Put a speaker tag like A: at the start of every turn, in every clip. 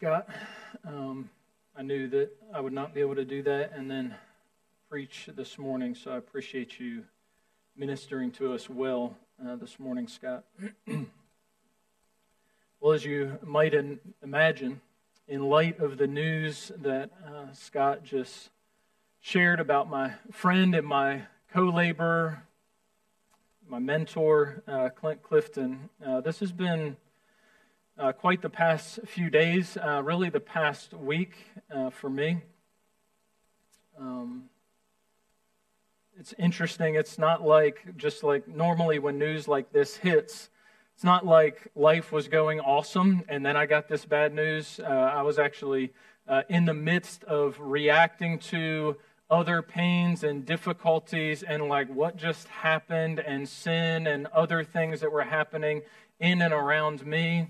A: Scott. Um, I knew that I would not be able to do that and then preach this morning, so I appreciate you ministering to us well uh, this morning, Scott. well, as you might imagine, in light of the news that uh, Scott just shared about my friend and my co laborer, my mentor, uh, Clint Clifton, uh, this has been uh, quite the past few days, uh, really the past week uh, for me. Um, it's interesting. It's not like just like normally when news like this hits, it's not like life was going awesome and then I got this bad news. Uh, I was actually uh, in the midst of reacting to other pains and difficulties and like what just happened and sin and other things that were happening in and around me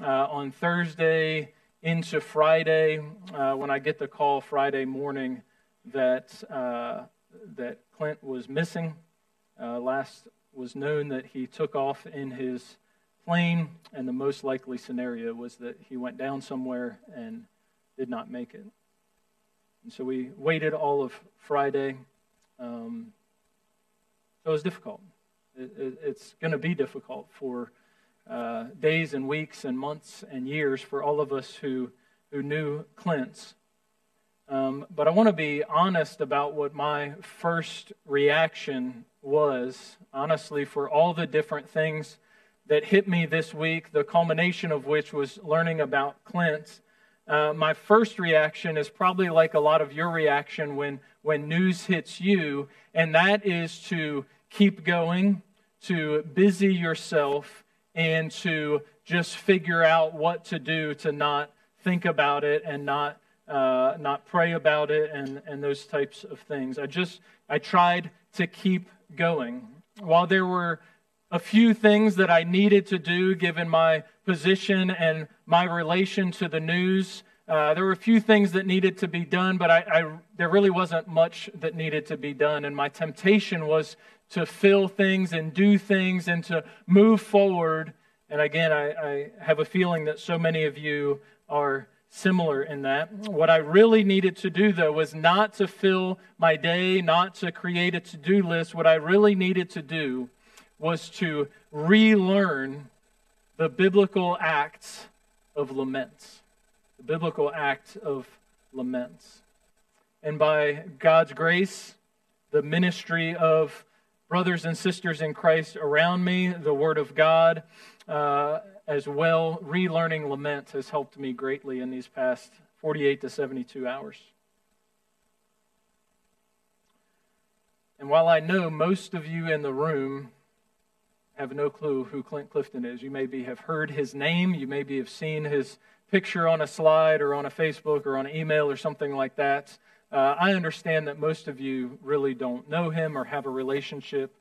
A: uh, on Thursday into Friday uh, when I get the call Friday morning that, uh, that Clint was missing. Uh, last was known that he took off in his plane, and the most likely scenario was that he went down somewhere and did not make it. And so we waited all of Friday. Um, so it was difficult. It, it, it's going to be difficult for uh, days and weeks and months and years for all of us who, who knew Clint's. Um, but I want to be honest about what my first reaction was, honestly, for all the different things that hit me this week, the culmination of which was learning about Clint's. Uh, my first reaction is probably like a lot of your reaction when, when news hits you, and that is to keep going, to busy yourself, and to just figure out what to do to not think about it and not uh, not pray about it and, and those types of things. I just I tried to keep going. While there were a few things that I needed to do given my position and my relation to the news, uh, there were a few things that needed to be done, but I, I, there really wasn't much that needed to be done. And my temptation was to fill things and do things and to move forward. And again, I, I have a feeling that so many of you are similar in that. What I really needed to do, though, was not to fill my day, not to create a to do list. What I really needed to do was to relearn the biblical acts of laments. The biblical act of laments. And by God's grace, the ministry of brothers and sisters in Christ around me, the Word of God, uh, as well, relearning lament has helped me greatly in these past 48 to 72 hours. And while I know most of you in the room have no clue who Clint Clifton is, you maybe have heard his name, you maybe have seen his picture on a slide or on a Facebook or on email or something like that. Uh, I understand that most of you really don't know him or have a relationship.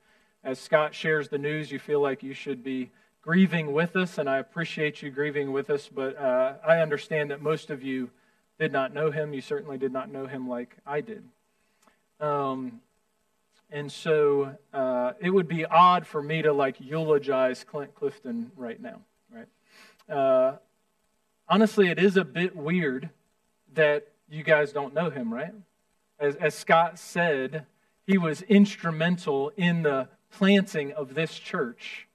A: As Scott shares the news, you feel like you should be grieving with us, and I appreciate you grieving with us, but uh, I understand that most of you did not know him. You certainly did not know him like I did. Um, and so uh, it would be odd for me to like eulogize Clint Clifton right now, right? Uh, honestly, it is a bit weird that you guys don't know him, right? As, as Scott said, he was instrumental in the planting of this church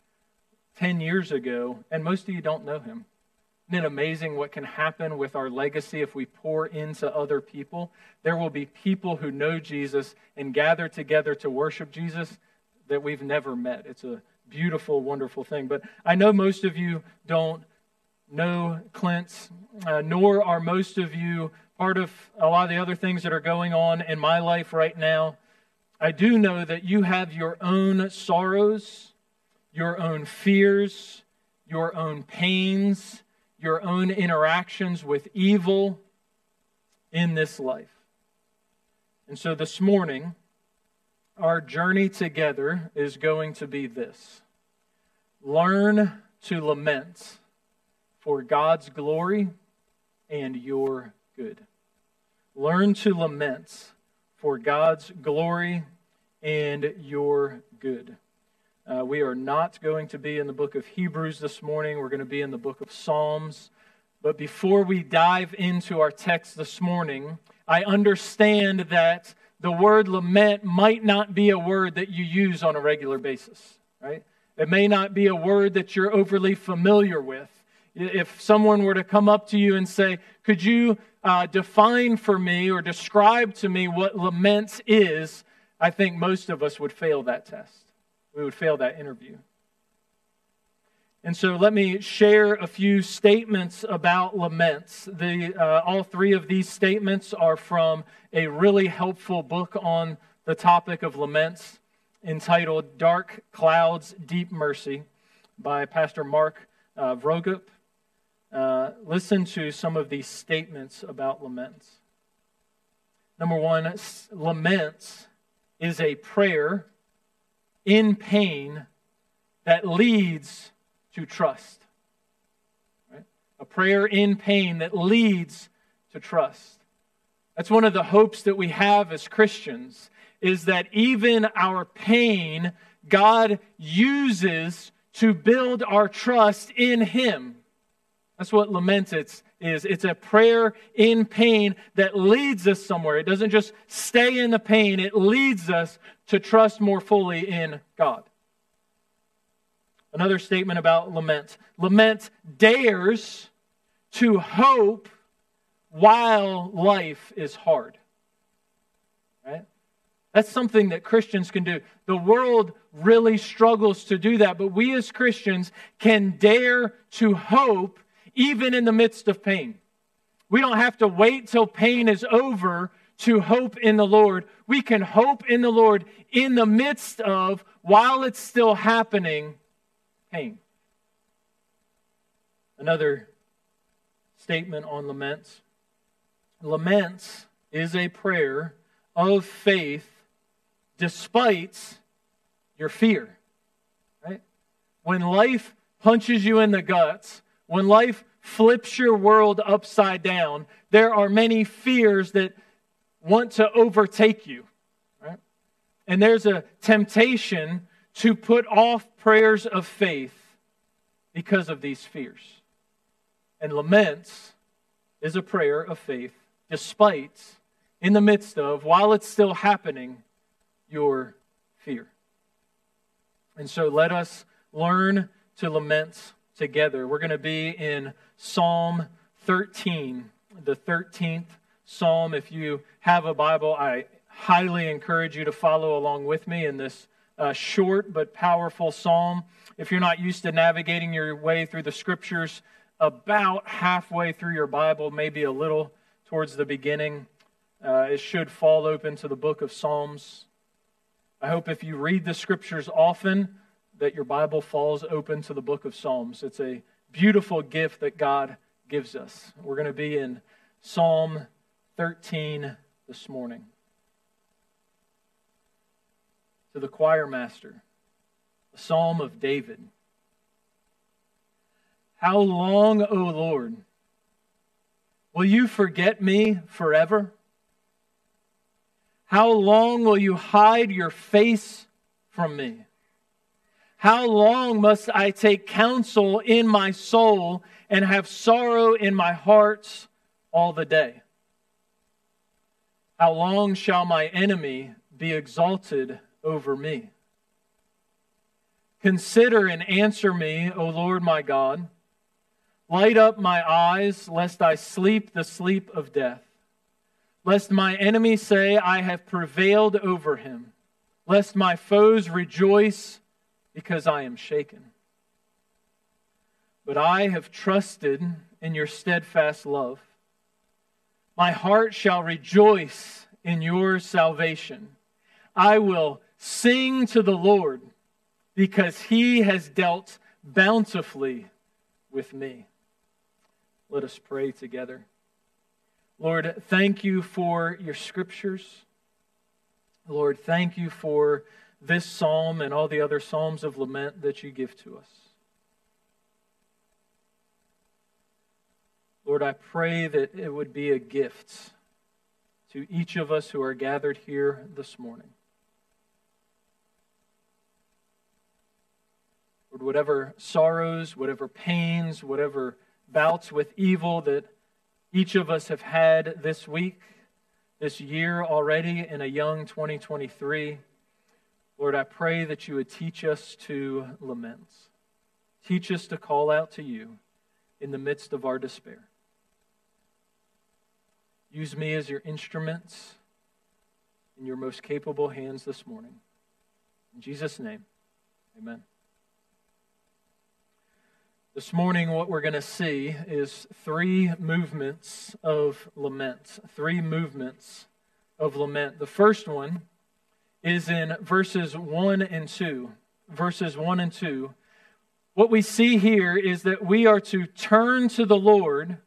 A: 10 years ago, and most of you don't know him. Isn't it amazing what can happen with our legacy if we pour into other people? There will be people who know Jesus and gather together to worship Jesus that we've never met. It's a beautiful, wonderful thing. But I know most of you don't know Clint, uh, nor are most of you part of a lot of the other things that are going on in my life right now. I do know that you have your own sorrows, your own fears, your own pains, your own interactions with evil in this life. And so this morning, our journey together is going to be this learn to lament for God's glory and your good. Learn to lament for God's glory and your good. Uh, we are not going to be in the book of Hebrews this morning. We're going to be in the book of Psalms. But before we dive into our text this morning, I understand that the word lament might not be a word that you use on a regular basis, right? It may not be a word that you're overly familiar with. If someone were to come up to you and say, Could you uh, define for me or describe to me what lament is? I think most of us would fail that test. We would fail that interview. And so let me share a few statements about laments. The, uh, all three of these statements are from a really helpful book on the topic of laments entitled Dark Clouds, Deep Mercy by Pastor Mark uh, Vroegop. Uh, listen to some of these statements about laments. Number one, laments is a prayer in pain that leads to trust. Right? A prayer in pain that leads to trust. That's one of the hopes that we have as Christians is that even our pain, God uses to build our trust in Him. That's what lament is. It's a prayer in pain that leads us somewhere. It doesn't just stay in the pain, it leads us to trust more fully in God. Another statement about lament lament dares to hope while life is hard. Right? That's something that Christians can do. The world really struggles to do that, but we as Christians can dare to hope even in the midst of pain. We don't have to wait till pain is over to hope in the Lord. We can hope in the Lord in the midst of, while it's still happening, pain. Another statement on laments. Laments is a prayer of faith despite your fear. Right? When life punches you in the guts, when life flips your world upside down, there are many fears that want to overtake you. Right? And there's a temptation to put off prayers of faith because of these fears. And laments is a prayer of faith, despite, in the midst of, while it's still happening, your fear. And so let us learn to lament together. We're going to be in Psalm 13, the 13th Psalm. If you have a Bible, I highly encourage you to follow along with me in this uh, short but powerful psalm. If you're not used to navigating your way through the scriptures, about halfway through your Bible, maybe a little towards the beginning, uh, it should fall open to the book of Psalms. I hope if you read the scriptures often, that your Bible falls open to the book of Psalms. It's a beautiful gift that God gives us. We're going to be in Psalm 13 this morning. to the choir master, a psalm of David. How long, O Lord, will you forget me forever? How long will you hide your face from me? How long must I take counsel in my soul and have sorrow in my heart all the day? How long shall my enemy be exalted over me. Consider and answer me, O Lord my God. Light up my eyes, lest I sleep the sleep of death. Lest my enemy say, I have prevailed over him. Lest my foes rejoice because I am shaken. But I have trusted in your steadfast love. My heart shall rejoice in your salvation. I will Sing to the Lord because he has dealt bountifully with me. Let us pray together. Lord, thank you for your scriptures. Lord, thank you for this psalm and all the other psalms of lament that you give to us. Lord, I pray that it would be a gift to each of us who are gathered here this morning. Lord, whatever sorrows, whatever pains, whatever bouts with evil that each of us have had this week, this year already in a young 2023. Lord, I pray that you would teach us to lament. Teach us to call out to you in the midst of our despair. Use me as your instruments in your most capable hands this morning. In Jesus' name, amen. This morning, what we're going to see is three movements of lament. Three movements of lament. The first one is in verses 1 and 2. Verses 1 and 2. What we see here is that we are to turn to the Lord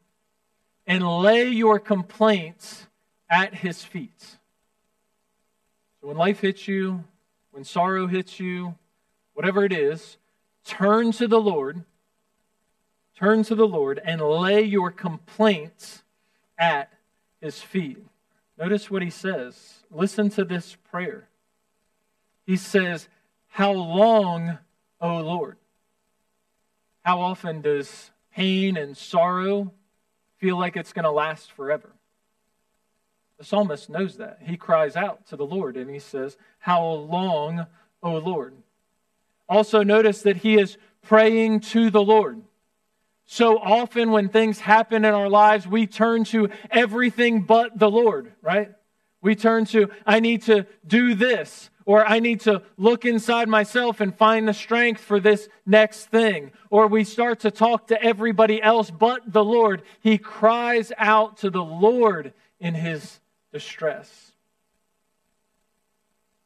A: and lay your complaints at his feet. So when life hits you, when sorrow hits you, whatever it is, turn to the Lord Turn to the Lord and lay your complaints at his feet. Notice what he says. Listen to this prayer. He says, How long, O Lord? How often does pain and sorrow feel like it's going to last forever? The psalmist knows that. He cries out to the Lord and he says, How long, O Lord? Also, notice that he is praying to the Lord. So often, when things happen in our lives, we turn to everything but the Lord, right? We turn to, I need to do this, or I need to look inside myself and find the strength for this next thing. Or we start to talk to everybody else but the Lord. He cries out to the Lord in his distress.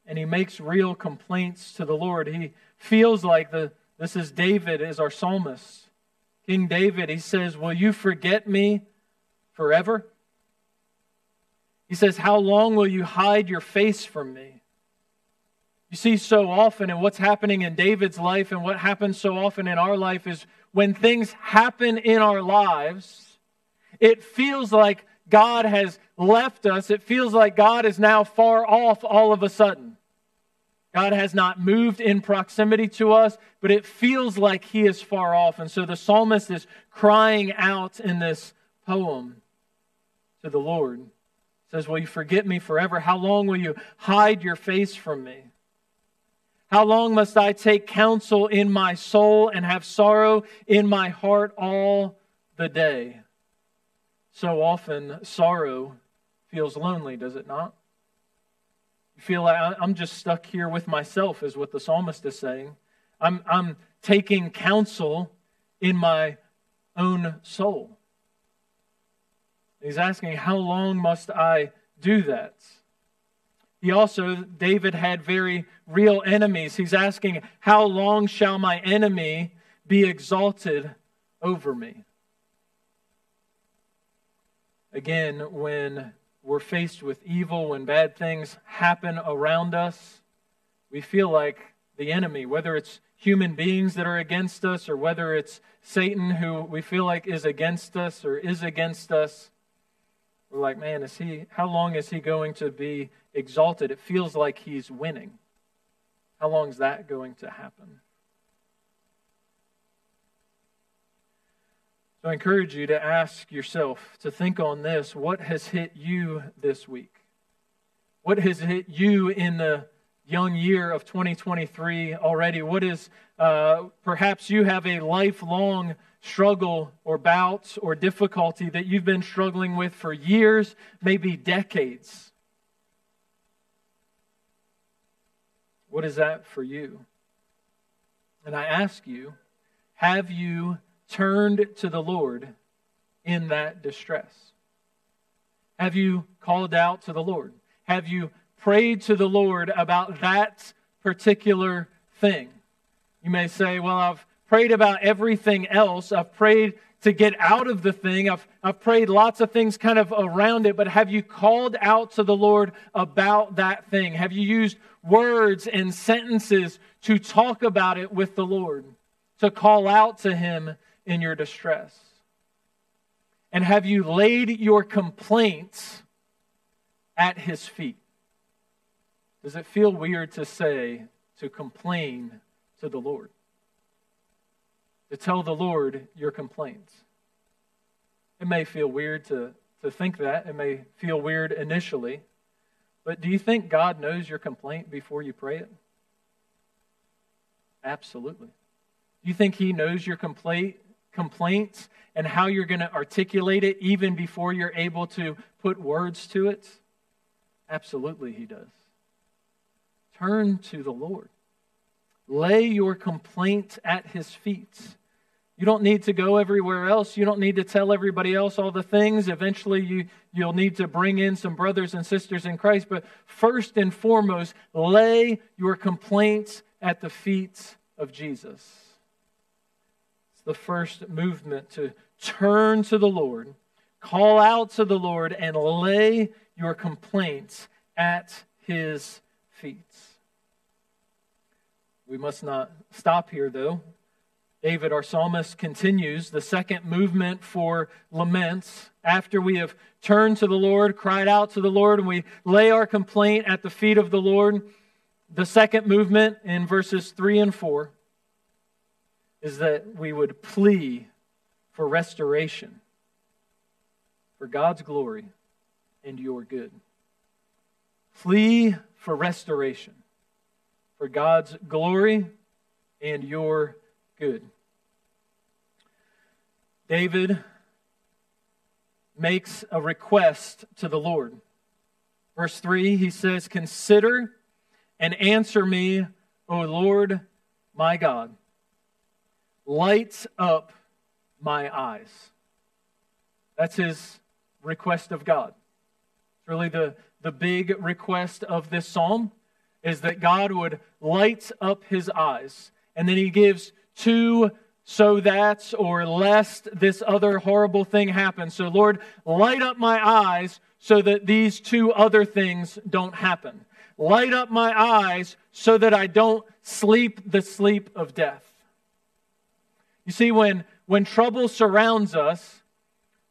A: And he makes real complaints to the Lord. He feels like the, this is David, is our psalmist. King David, he says, Will you forget me forever? He says, How long will you hide your face from me? You see, so often, and what's happening in David's life and what happens so often in our life is when things happen in our lives, it feels like God has left us. It feels like God is now far off all of a sudden. God has not moved in proximity to us, but it feels like he is far off. And so the psalmist is crying out in this poem to the Lord. He says, Will you forget me forever? How long will you hide your face from me? How long must I take counsel in my soul and have sorrow in my heart all the day? So often, sorrow feels lonely, does it not? You feel like I'm just stuck here with myself, is what the psalmist is saying. I'm, I'm taking counsel in my own soul. He's asking, How long must I do that? He also, David had very real enemies. He's asking, How long shall my enemy be exalted over me? Again, when we're faced with evil, when bad things happen around us, we feel like the enemy, whether it's human beings that are against us or whether it's Satan who we feel like is against us or is against us, we're like, man, is he how long is he going to be exalted? It feels like he's winning. How long is that going to happen? So I encourage you to ask yourself, to think on this what has hit you this week? What has hit you in the young year of 2023 already? What is, uh, perhaps you have a lifelong struggle or bout or difficulty that you've been struggling with for years, maybe decades. What is that for you? And I ask you, have you turned to the Lord in that distress? Have you called out to the Lord? Have you prayed to the Lord about that particular thing? You may say, Well, I've prayed about everything else. I've prayed to get out of the thing. I've, I've prayed lots of things kind of around it, but have you called out to the Lord about that thing? Have you used words and sentences to talk about it with the Lord, to call out to Him in your distress? And have you laid your complaints at his feet? Does it feel weird to say, to complain to the Lord? To tell the Lord your complaints? It may feel weird to, to think that. It may feel weird initially. But do you think God knows your complaint before you pray it? Absolutely. Do you think He knows your complaint, complaints and how you're going to articulate it even before you're able to put words to it? Absolutely, He does. Turn to the Lord. Lay your complaint at His feet. You don't need to go everywhere else. You don't need to tell everybody else all the things. Eventually, you, you'll need to bring in some brothers and sisters in Christ. But first and foremost, lay your complaints at the feet of Jesus. It's the first movement to turn to the Lord, call out to the Lord, and lay your complaints at his feet. We must not stop here, though. David, our psalmist, continues the second movement for laments. After we have turned to the Lord, cried out to the Lord, and we lay our complaint at the feet of the Lord, the second movement in verses 3 and 4 is that we would plea for restoration, for God's glory and your good. Plea for restoration, for God's glory and your good. David makes a request to the Lord. Verse 3, he says, Consider and answer me, O Lord my God. Light up my eyes. That's his request of God. It's really the, the big request of this psalm is that God would light up his eyes. And then he gives two so that or lest this other horrible thing happens. So, Lord, light up my eyes so that these two other things don't happen. Light up my eyes so that I don't sleep the sleep of death. You see, when, when trouble surrounds us,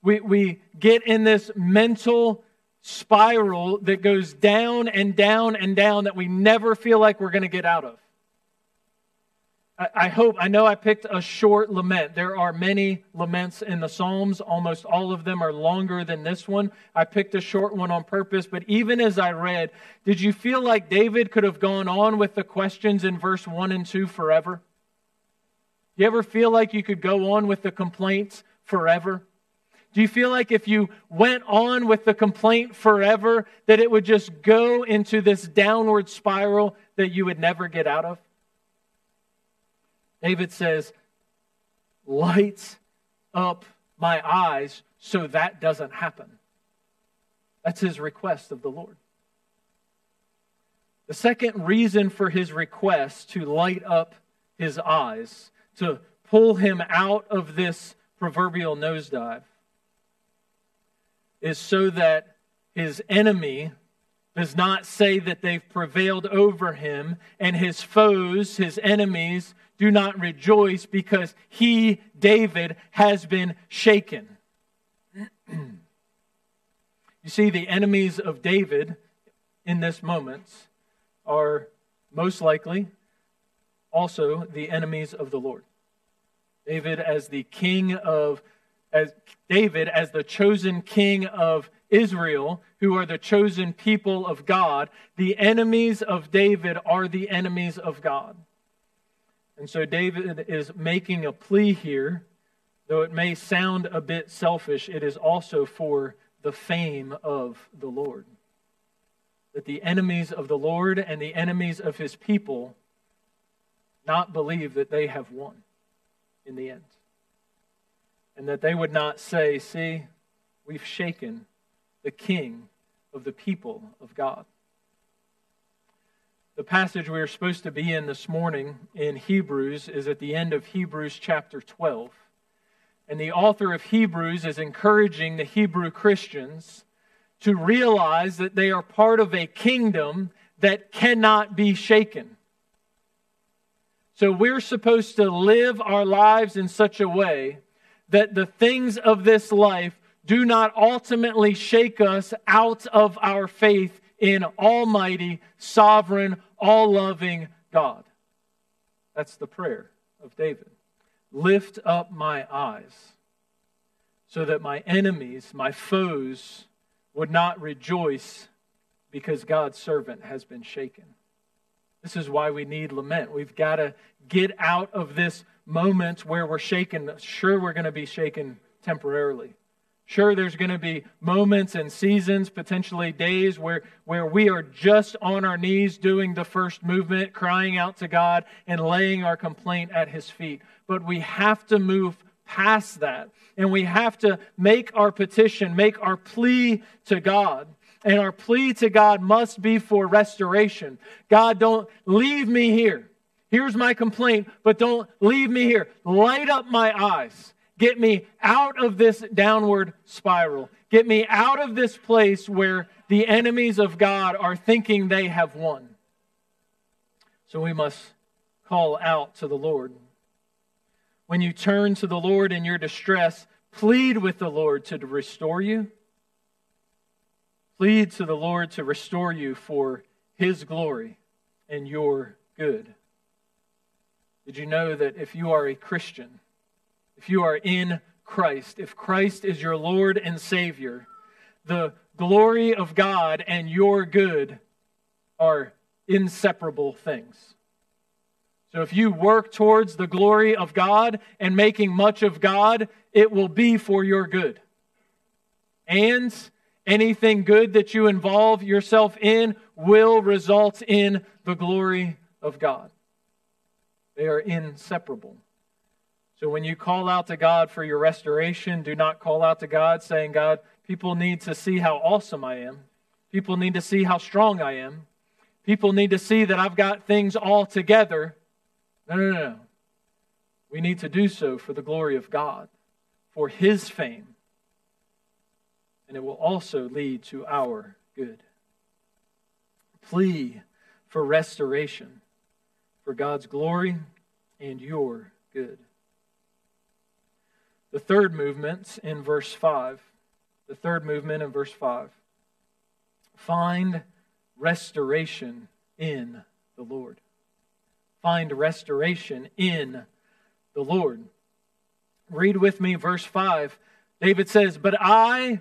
A: we, we get in this mental spiral that goes down and down and down that we never feel like we're going to get out of. I hope, I know I picked a short lament. There are many laments in the Psalms. Almost all of them are longer than this one. I picked a short one on purpose, but even as I read, did you feel like David could have gone on with the questions in verse 1 and 2 forever? You ever feel like you could go on with the complaints forever? Do you feel like if you went on with the complaint forever, that it would just go into this downward spiral that you would never get out of? David says, Light up my eyes so that doesn't happen. That's his request of the Lord. The second reason for his request to light up his eyes, to pull him out of this proverbial nosedive, is so that his enemy does not say that they've prevailed over him and his foes, his enemies, do not rejoice because he, David, has been shaken. you see, the enemies of David in this moment are most likely also the enemies of the Lord. David, as the king of, as David, as the chosen king of Israel, who are the chosen people of God, the enemies of David are the enemies of God. And so David is making a plea here, though it may sound a bit selfish, it is also for the fame of the Lord. That the enemies of the Lord and the enemies of his people not believe that they have won in the end. And that they would not say, See, we've shaken the king of the people of God. The passage we are supposed to be in this morning in Hebrews is at the end of Hebrews chapter 12. And the author of Hebrews is encouraging the Hebrew Christians to realize that they are part of a kingdom that cannot be shaken. So we're supposed to live our lives in such a way that the things of this life do not ultimately shake us out of our faith in Almighty, Sovereign, all loving God. That's the prayer of David. Lift up my eyes so that my enemies, my foes, would not rejoice because God's servant has been shaken. This is why we need lament. We've got to get out of this moment where we're shaken. Sure, we're going to be shaken temporarily. Sure, there's going to be moments and seasons, potentially days, where, where we are just on our knees doing the first movement, crying out to God and laying our complaint at His feet. But we have to move past that. And we have to make our petition, make our plea to God. And our plea to God must be for restoration. God, don't leave me here. Here's my complaint, but don't leave me here. Light up my eyes. Get me out of this downward spiral. Get me out of this place where the enemies of God are thinking they have won. So we must call out to the Lord. When you turn to the Lord in your distress, plead with the Lord to restore you. Plead to the Lord to restore you for his glory and your good. Did you know that if you are a Christian, if you are in Christ, if Christ is your Lord and Savior, the glory of God and your good are inseparable things. So if you work towards the glory of God and making much of God, it will be for your good. And anything good that you involve yourself in will result in the glory of God. They are inseparable. So when you call out to God for your restoration, do not call out to God saying, God, people need to see how awesome I am. People need to see how strong I am. People need to see that I've got things all together. No, no, no. We need to do so for the glory of God, for His fame. And it will also lead to our good. Plea for restoration, for God's glory and your good. The third movement in verse 5. The third movement in verse 5. Find restoration in the Lord. Find restoration in the Lord. Read with me verse 5. David says, But I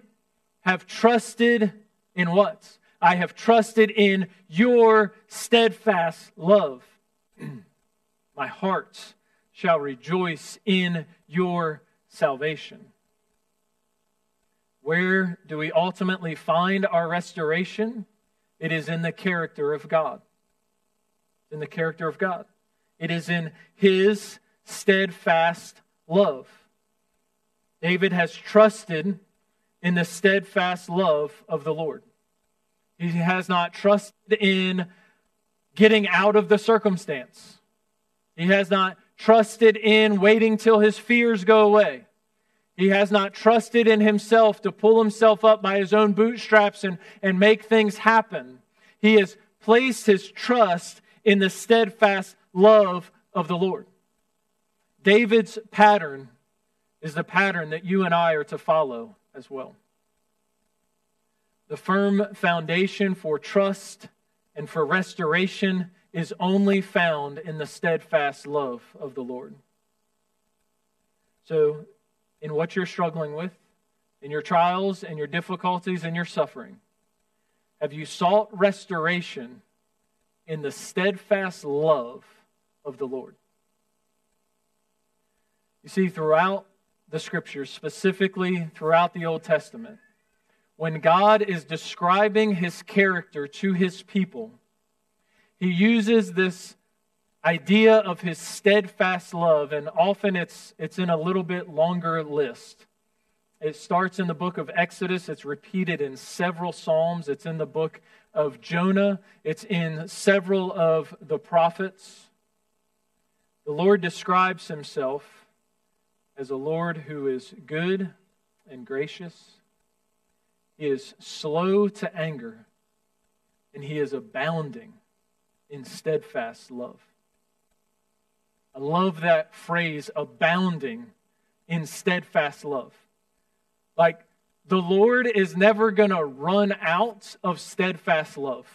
A: have trusted in what? I have trusted in your steadfast love. My heart shall rejoice in your salvation. Where do we ultimately find our restoration? It is in the character of God. In the character of God. It is in His steadfast love. David has trusted in the steadfast love of the Lord. He has not trusted in getting out of the circumstance. He has not trusted in waiting till his fears go away. He has not trusted in himself to pull himself up by his own bootstraps and, and make things happen. He has placed his trust in the steadfast love of the Lord. David's pattern is the pattern that you and I are to follow as well. The firm foundation for trust and for restoration is only found in the steadfast love of the Lord. So, in what you're struggling with, in your trials and your difficulties and your suffering, have you sought restoration in the steadfast love of the Lord? You see, throughout the scriptures, specifically throughout the Old Testament, when God is describing his character to his people, he uses this idea of his steadfast love, and often it's, it's in a little bit longer list. It starts in the book of Exodus, it's repeated in several Psalms, it's in the book of Jonah, it's in several of the prophets. The Lord describes himself as a Lord who is good and gracious. He is slow to anger, and he is abounding in steadfast love. I love that phrase, abounding in steadfast love. Like, the Lord is never going to run out of steadfast love.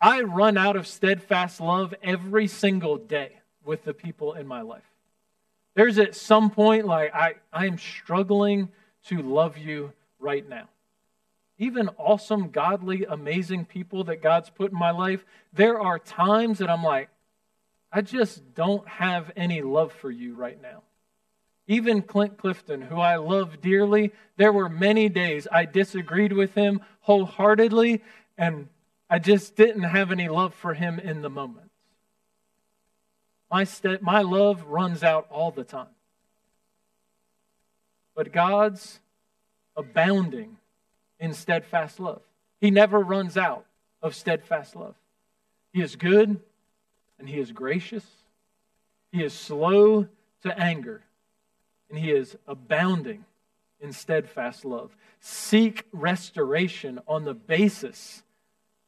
A: I run out of steadfast love every single day with the people in my life. There's at some point, like, I, I'm struggling to love you right now. Even awesome, godly, amazing people that God's put in my life, there are times that I'm like, I just don't have any love for you right now. Even Clint Clifton, who I love dearly, there were many days I disagreed with him wholeheartedly, and I just didn't have any love for him in the moment. My, st- my love runs out all the time. But God's abounding in steadfast love. He never runs out of steadfast love. He is good and he is gracious. He is slow to anger and he is abounding in steadfast love. Seek restoration on the basis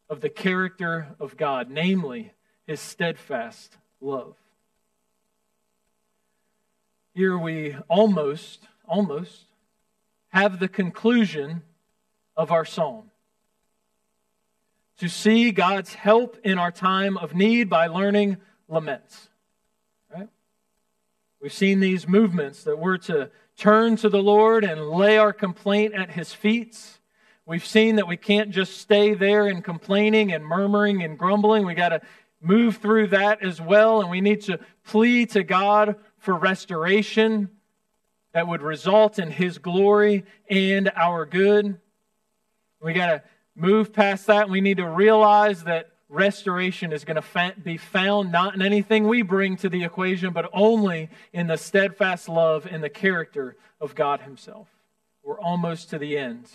A: of the character of God, namely his steadfast love. Here we almost, almost have the conclusion of our psalm. To see God's help in our time of need by learning laments. Right? We've seen these movements that we're to turn to the Lord and lay our complaint at his feet. We've seen that we can't just stay there and complaining and murmuring and grumbling. We got to move through that as well, and we need to plead to God for restoration that would result in His glory and our good. We got to move past that. We need to realize that restoration is going to be found not in anything we bring to the equation, but only in the steadfast love and the character of God Himself. We're almost to the end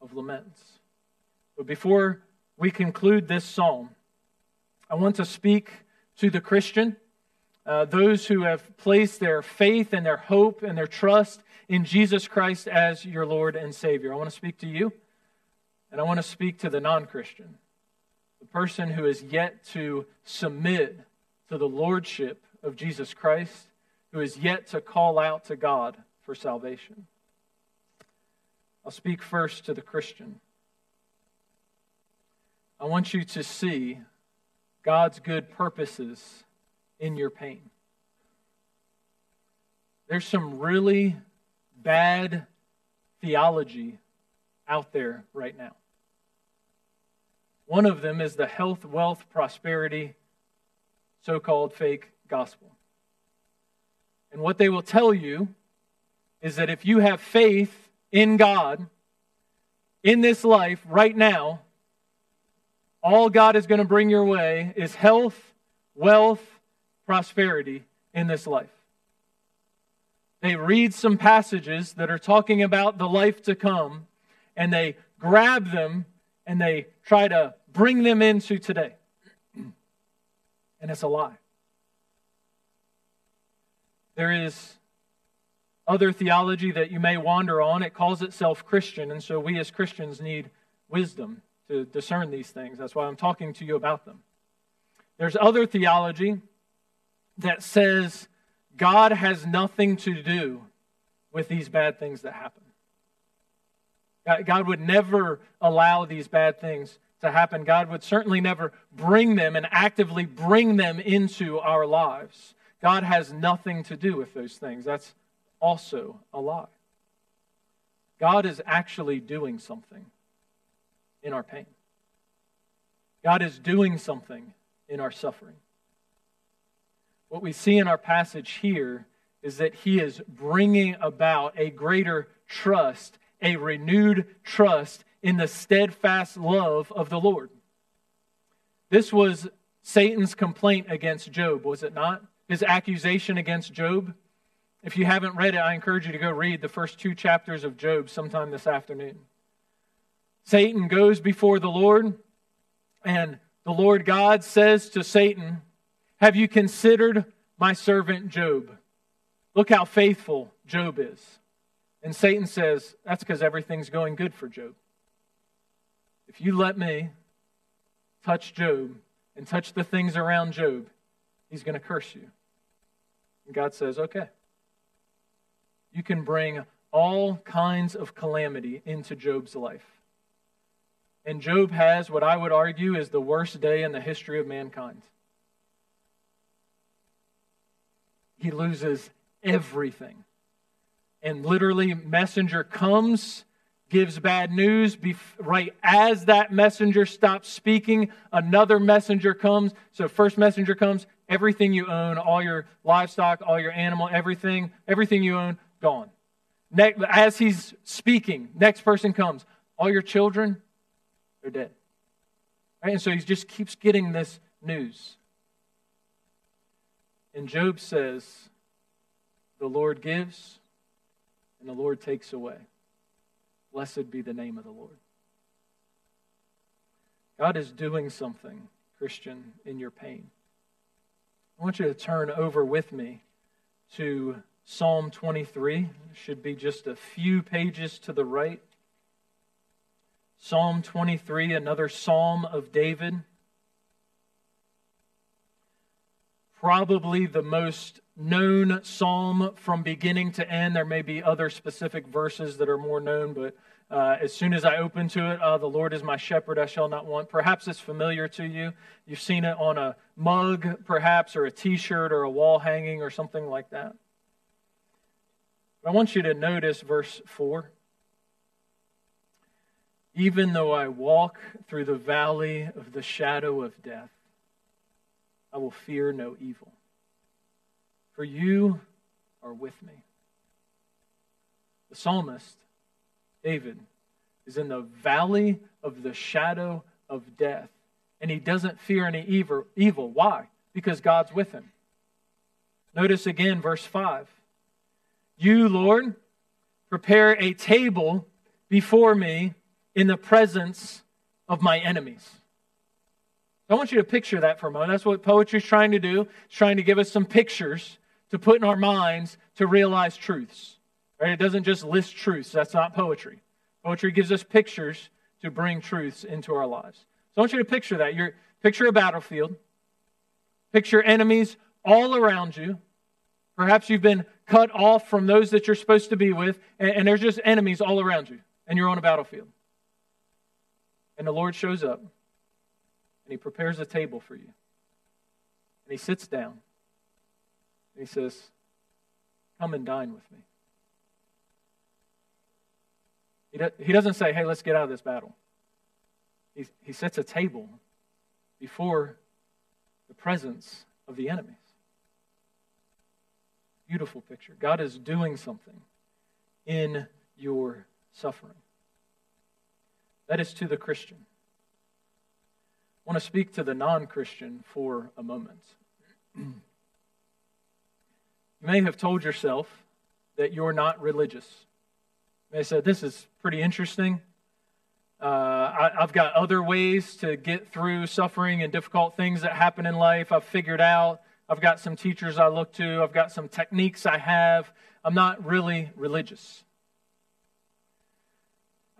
A: of laments. But before we conclude this psalm, I want to speak to the Christian uh, those who have placed their faith and their hope and their trust in Jesus Christ as your Lord and Savior. I want to speak to you, and I want to speak to the non Christian, the person who is yet to submit to the Lordship of Jesus Christ, who is yet to call out to God for salvation. I'll speak first to the Christian. I want you to see God's good purposes in your pain. There's some really bad theology out there right now. One of them is the health, wealth, prosperity, so called fake gospel. And what they will tell you is that if you have faith in God in this life right now, all God is going to bring your way is health, wealth, prosperity in this life. They read some passages that are talking about the life to come, and they grab them and they try to bring them into today. And it's a lie. There is other theology that you may wander on. It calls itself Christian, and so we as Christians need wisdom to discern these things. That's why I'm talking to you about them. There's other theology that says God has nothing to do with these bad things that happen. God would never allow these bad things to happen. God would certainly never bring them and actively bring them into our lives. God has nothing to do with those things. That's also a lie. God is actually doing something in our pain. God is doing something in our suffering. What we see in our passage here is that he is bringing about a greater trust, a renewed trust in the steadfast love of the Lord. This was Satan's complaint against Job, was it not? His accusation against Job. If you haven't read it, I encourage you to go read the first two chapters of Job sometime this afternoon. Satan goes before the Lord, and the Lord God says to Satan, have you considered my servant Job? Look how faithful Job is. And Satan says, That's because everything's going good for Job. If you let me touch Job and touch the things around Job, he's going to curse you. And God says, Okay. You can bring all kinds of calamity into Job's life. And Job has what I would argue is the worst day in the history of mankind. He loses everything. and literally, messenger comes, gives bad news. Right as that messenger stops speaking, another messenger comes. So, first messenger comes, everything you own, all your livestock, all your animal, everything, everything you own, gone. As he's speaking, next person comes, all your children, they're dead. Right? And so he just keeps getting this news. And Job says, The Lord gives, and the Lord takes away. Blessed be the name of the Lord. God is doing something, Christian, in your pain. I want you to turn over with me to Psalm 23. It should be just a few pages to the right. Psalm 23, another psalm of David. Probably the most known psalm from beginning to end. There may be other specific verses that are more known, but uh, as soon as I open to it, uh, the Lord is my shepherd, I shall not want. Perhaps it's familiar to you. You've seen it on a mug, perhaps, or a t shirt, or a wall hanging, or something like that. But I want you to notice verse 4. Even though I walk through the valley of the shadow of death, I will fear no evil, for you are with me. The psalmist, David, is in the valley of the shadow of death, and he doesn't fear any evil. Why? Because God's with him. Notice again verse 5. You, Lord, prepare a table before me in the presence of my enemies. I want you to picture that for a moment. That's what poetry is trying to do. It's trying to give us some pictures to put in our minds to realize truths. Right? It doesn't just list truths. That's not poetry. Poetry gives us pictures to bring truths into our lives. So I want you to picture that. You're, picture a battlefield. Picture enemies all around you. Perhaps you've been cut off from those that you're supposed to be with, and, and there's just enemies all around you, and you're on a battlefield. And the Lord shows up and he prepares a table for you. And he sits down and he says, Come and dine with me. He, do, he doesn't say, Hey, let's get out of this battle. He, he sets a table before the presence of the enemies. Beautiful picture. God is doing something in your suffering. That is to the Christian. I want to speak to the non Christian for a moment. you may have told yourself that you're not religious. You may say, This is pretty interesting. Uh, I, I've got other ways to get through suffering and difficult things that happen in life. I've figured out. I've got some teachers I look to. I've got some techniques I have. I'm not really religious.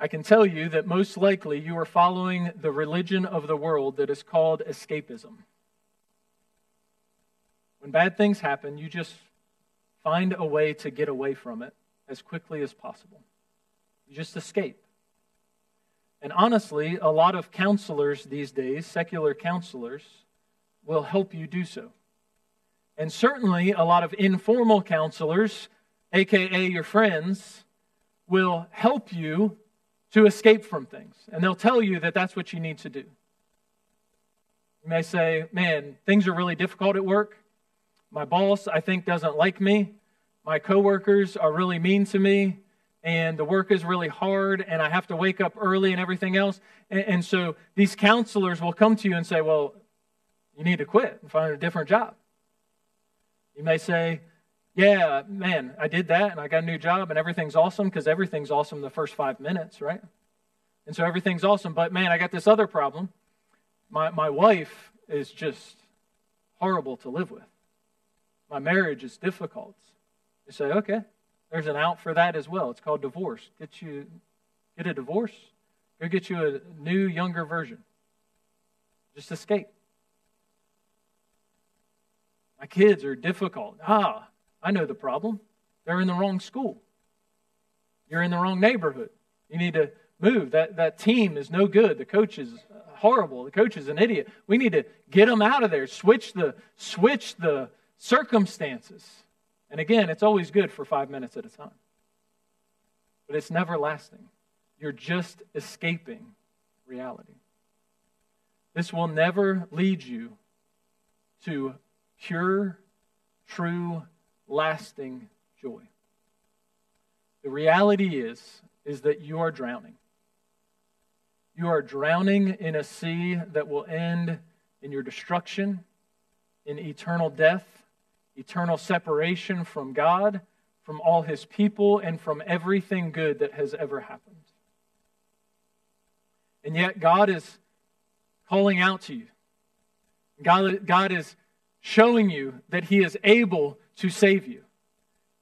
A: I can tell you that most likely you are following the religion of the world that is called escapism. When bad things happen, you just find a way to get away from it as quickly as possible. You just escape. And honestly, a lot of counselors these days, secular counselors, will help you do so. And certainly, a lot of informal counselors, aka your friends, will help you to escape from things. And they'll tell you that that's what you need to do. You may say, Man, things are really difficult at work. My boss, I think, doesn't like me. My coworkers are really mean to me. And the work is really hard, and I have to wake up early and everything else. And, and so these counselors will come to you and say, Well, you need to quit and find a different job. You may say, yeah, man, I did that and I got a new job and everything's awesome because everything's awesome the first five minutes, right? And so everything's awesome. But man, I got this other problem. My, my wife is just horrible to live with. My marriage is difficult. You say, okay, there's an out for that as well. It's called divorce. Get you get a divorce. Go get you a new, younger version. Just escape. My kids are difficult. Ah, I know the problem. They're in the wrong school. You're in the wrong neighborhood. You need to move. That, that team is no good. The coach is horrible. The coach is an idiot. We need to get them out of there. Switch the, switch the circumstances. And again, it's always good for five minutes at a time. but it's never lasting. You're just escaping reality. This will never lead you to pure, true, lasting joy. The reality is is that you are drowning. You are drowning in a sea that will end in your destruction, in eternal death, eternal separation from God, from all his people, and from everything good that has ever happened. And yet, God is calling out to you. God, God is showing you that he is able to save you.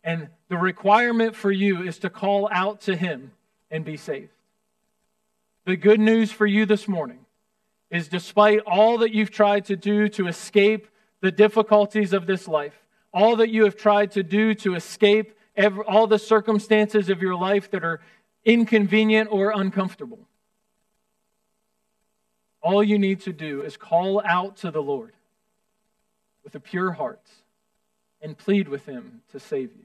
A: And the requirement for you is to call out to him and be saved. The good news for you this morning is despite all that you've tried to do to escape the difficulties of this life, all that you have tried to do to escape every, all the circumstances of your life that are inconvenient or uncomfortable, all you need to do is call out to the Lord with a pure heart and plead with Him to save you.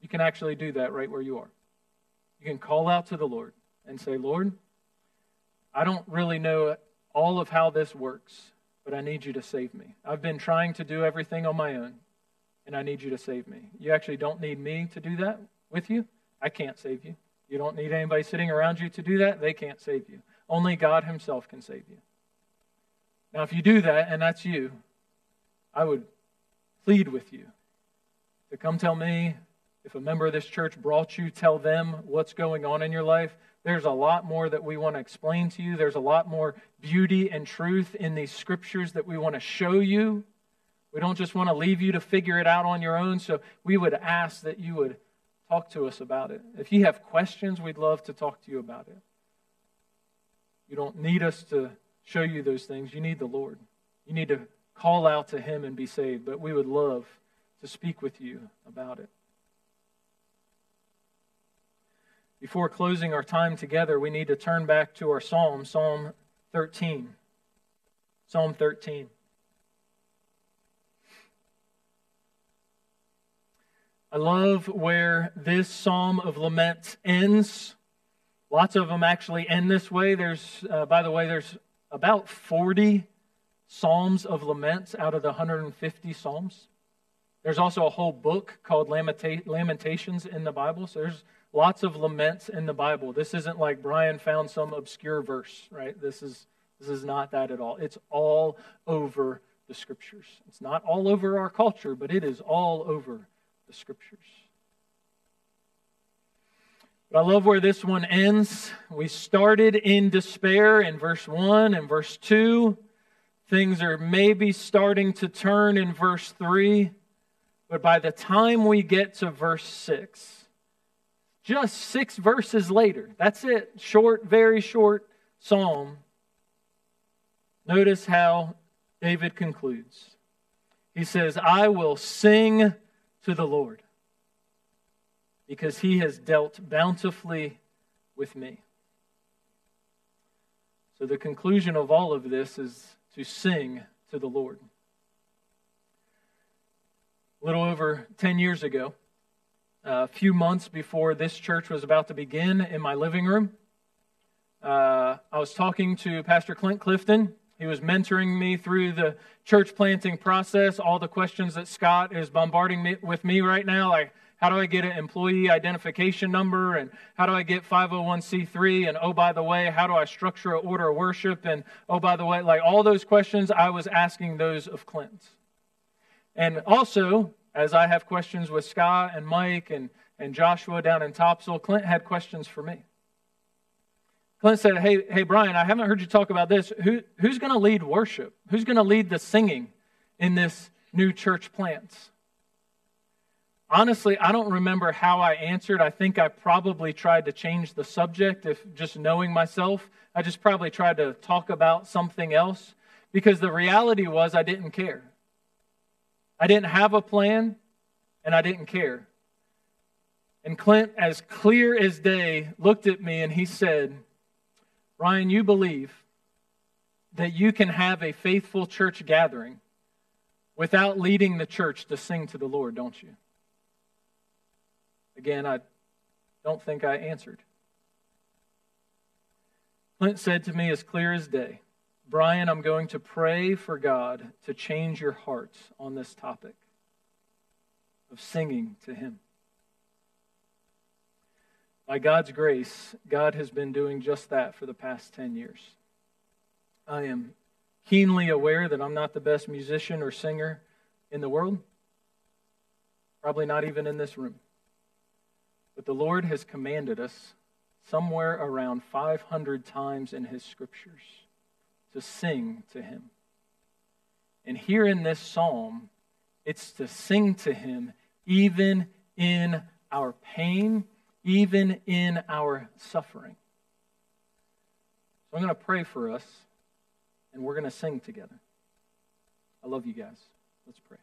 A: You can actually do that right where you are. You can call out to the Lord and say, Lord, I don't really know all of how this works, but I need you to save me. I've been trying to do everything on my own, and I need you to save me. You actually don't need me to do that with you. I can't save you. You don't need anybody sitting around you to do that. They can't save you. Only God Himself can save you. Now, if you do that, and that's you, I would plead with you to come tell me if a member of this church brought you, tell them what's going on in your life. There's a lot more that we want to explain to you. There's a lot more beauty and truth in these scriptures that we want to show you. We don't just want to leave you to figure it out on your own. So we would ask that you would talk to us about it. If you have questions, we'd love to talk to you about it. You don't need us to show you those things. You need the Lord. You need to call out to Him and be saved. But we would love to speak with you about it. Before closing our time together, we need to turn back to our psalm, Psalm 13. Psalm 13. I love where this psalm of lament ends. Lots of them actually end this way. There's, uh, by the way, there's about 40 psalms of laments out of the 150 psalms. There's also a whole book called Lamentations in the Bible. So there's lots of laments in the Bible. This isn't like Brian found some obscure verse, right? This is this is not that at all. It's all over the scriptures. It's not all over our culture, but it is all over the scriptures. But I love where this one ends. We started in despair in verse 1 and verse 2. Things are maybe starting to turn in verse 3. But by the time we get to verse 6, just six verses later. That's it. Short, very short psalm. Notice how David concludes. He says, I will sing to the Lord because he has dealt bountifully with me. So, the conclusion of all of this is to sing to the Lord. A little over 10 years ago, a few months before this church was about to begin in my living room. Uh, I was talking to Pastor Clint Clifton. He was mentoring me through the church planting process. All the questions that Scott is bombarding me with me right now, like how do I get an employee identification number? And how do I get 501c3? And oh, by the way, how do I structure an order of worship? And oh, by the way, like all those questions, I was asking those of Clint. And also, as I have questions with Scott and Mike and, and Joshua down in Topsail, Clint had questions for me. Clint said, Hey, hey Brian, I haven't heard you talk about this. Who, who's going to lead worship? Who's going to lead the singing in this new church plant? Honestly, I don't remember how I answered. I think I probably tried to change the subject, if just knowing myself. I just probably tried to talk about something else because the reality was I didn't care. I didn't have a plan, and I didn't care. And Clint, as clear as day, looked at me and he said, Brian, you believe that you can have a faithful church gathering without leading the church to sing to the Lord, don't you? Again, I don't think I answered. Clint said to me as clear as day, Brian, I'm going to pray for God to change your hearts on this topic of singing to Him. By God's grace, God has been doing just that for the past 10 years. I am keenly aware that I'm not the best musician or singer in the world, probably not even in this room. But the Lord has commanded us somewhere around 500 times in His scriptures to sing to Him. And here in this psalm, it's to sing to Him even in our pain, even in our suffering. So I'm going to pray for us, and we're going to sing together. I love you guys. Let's pray.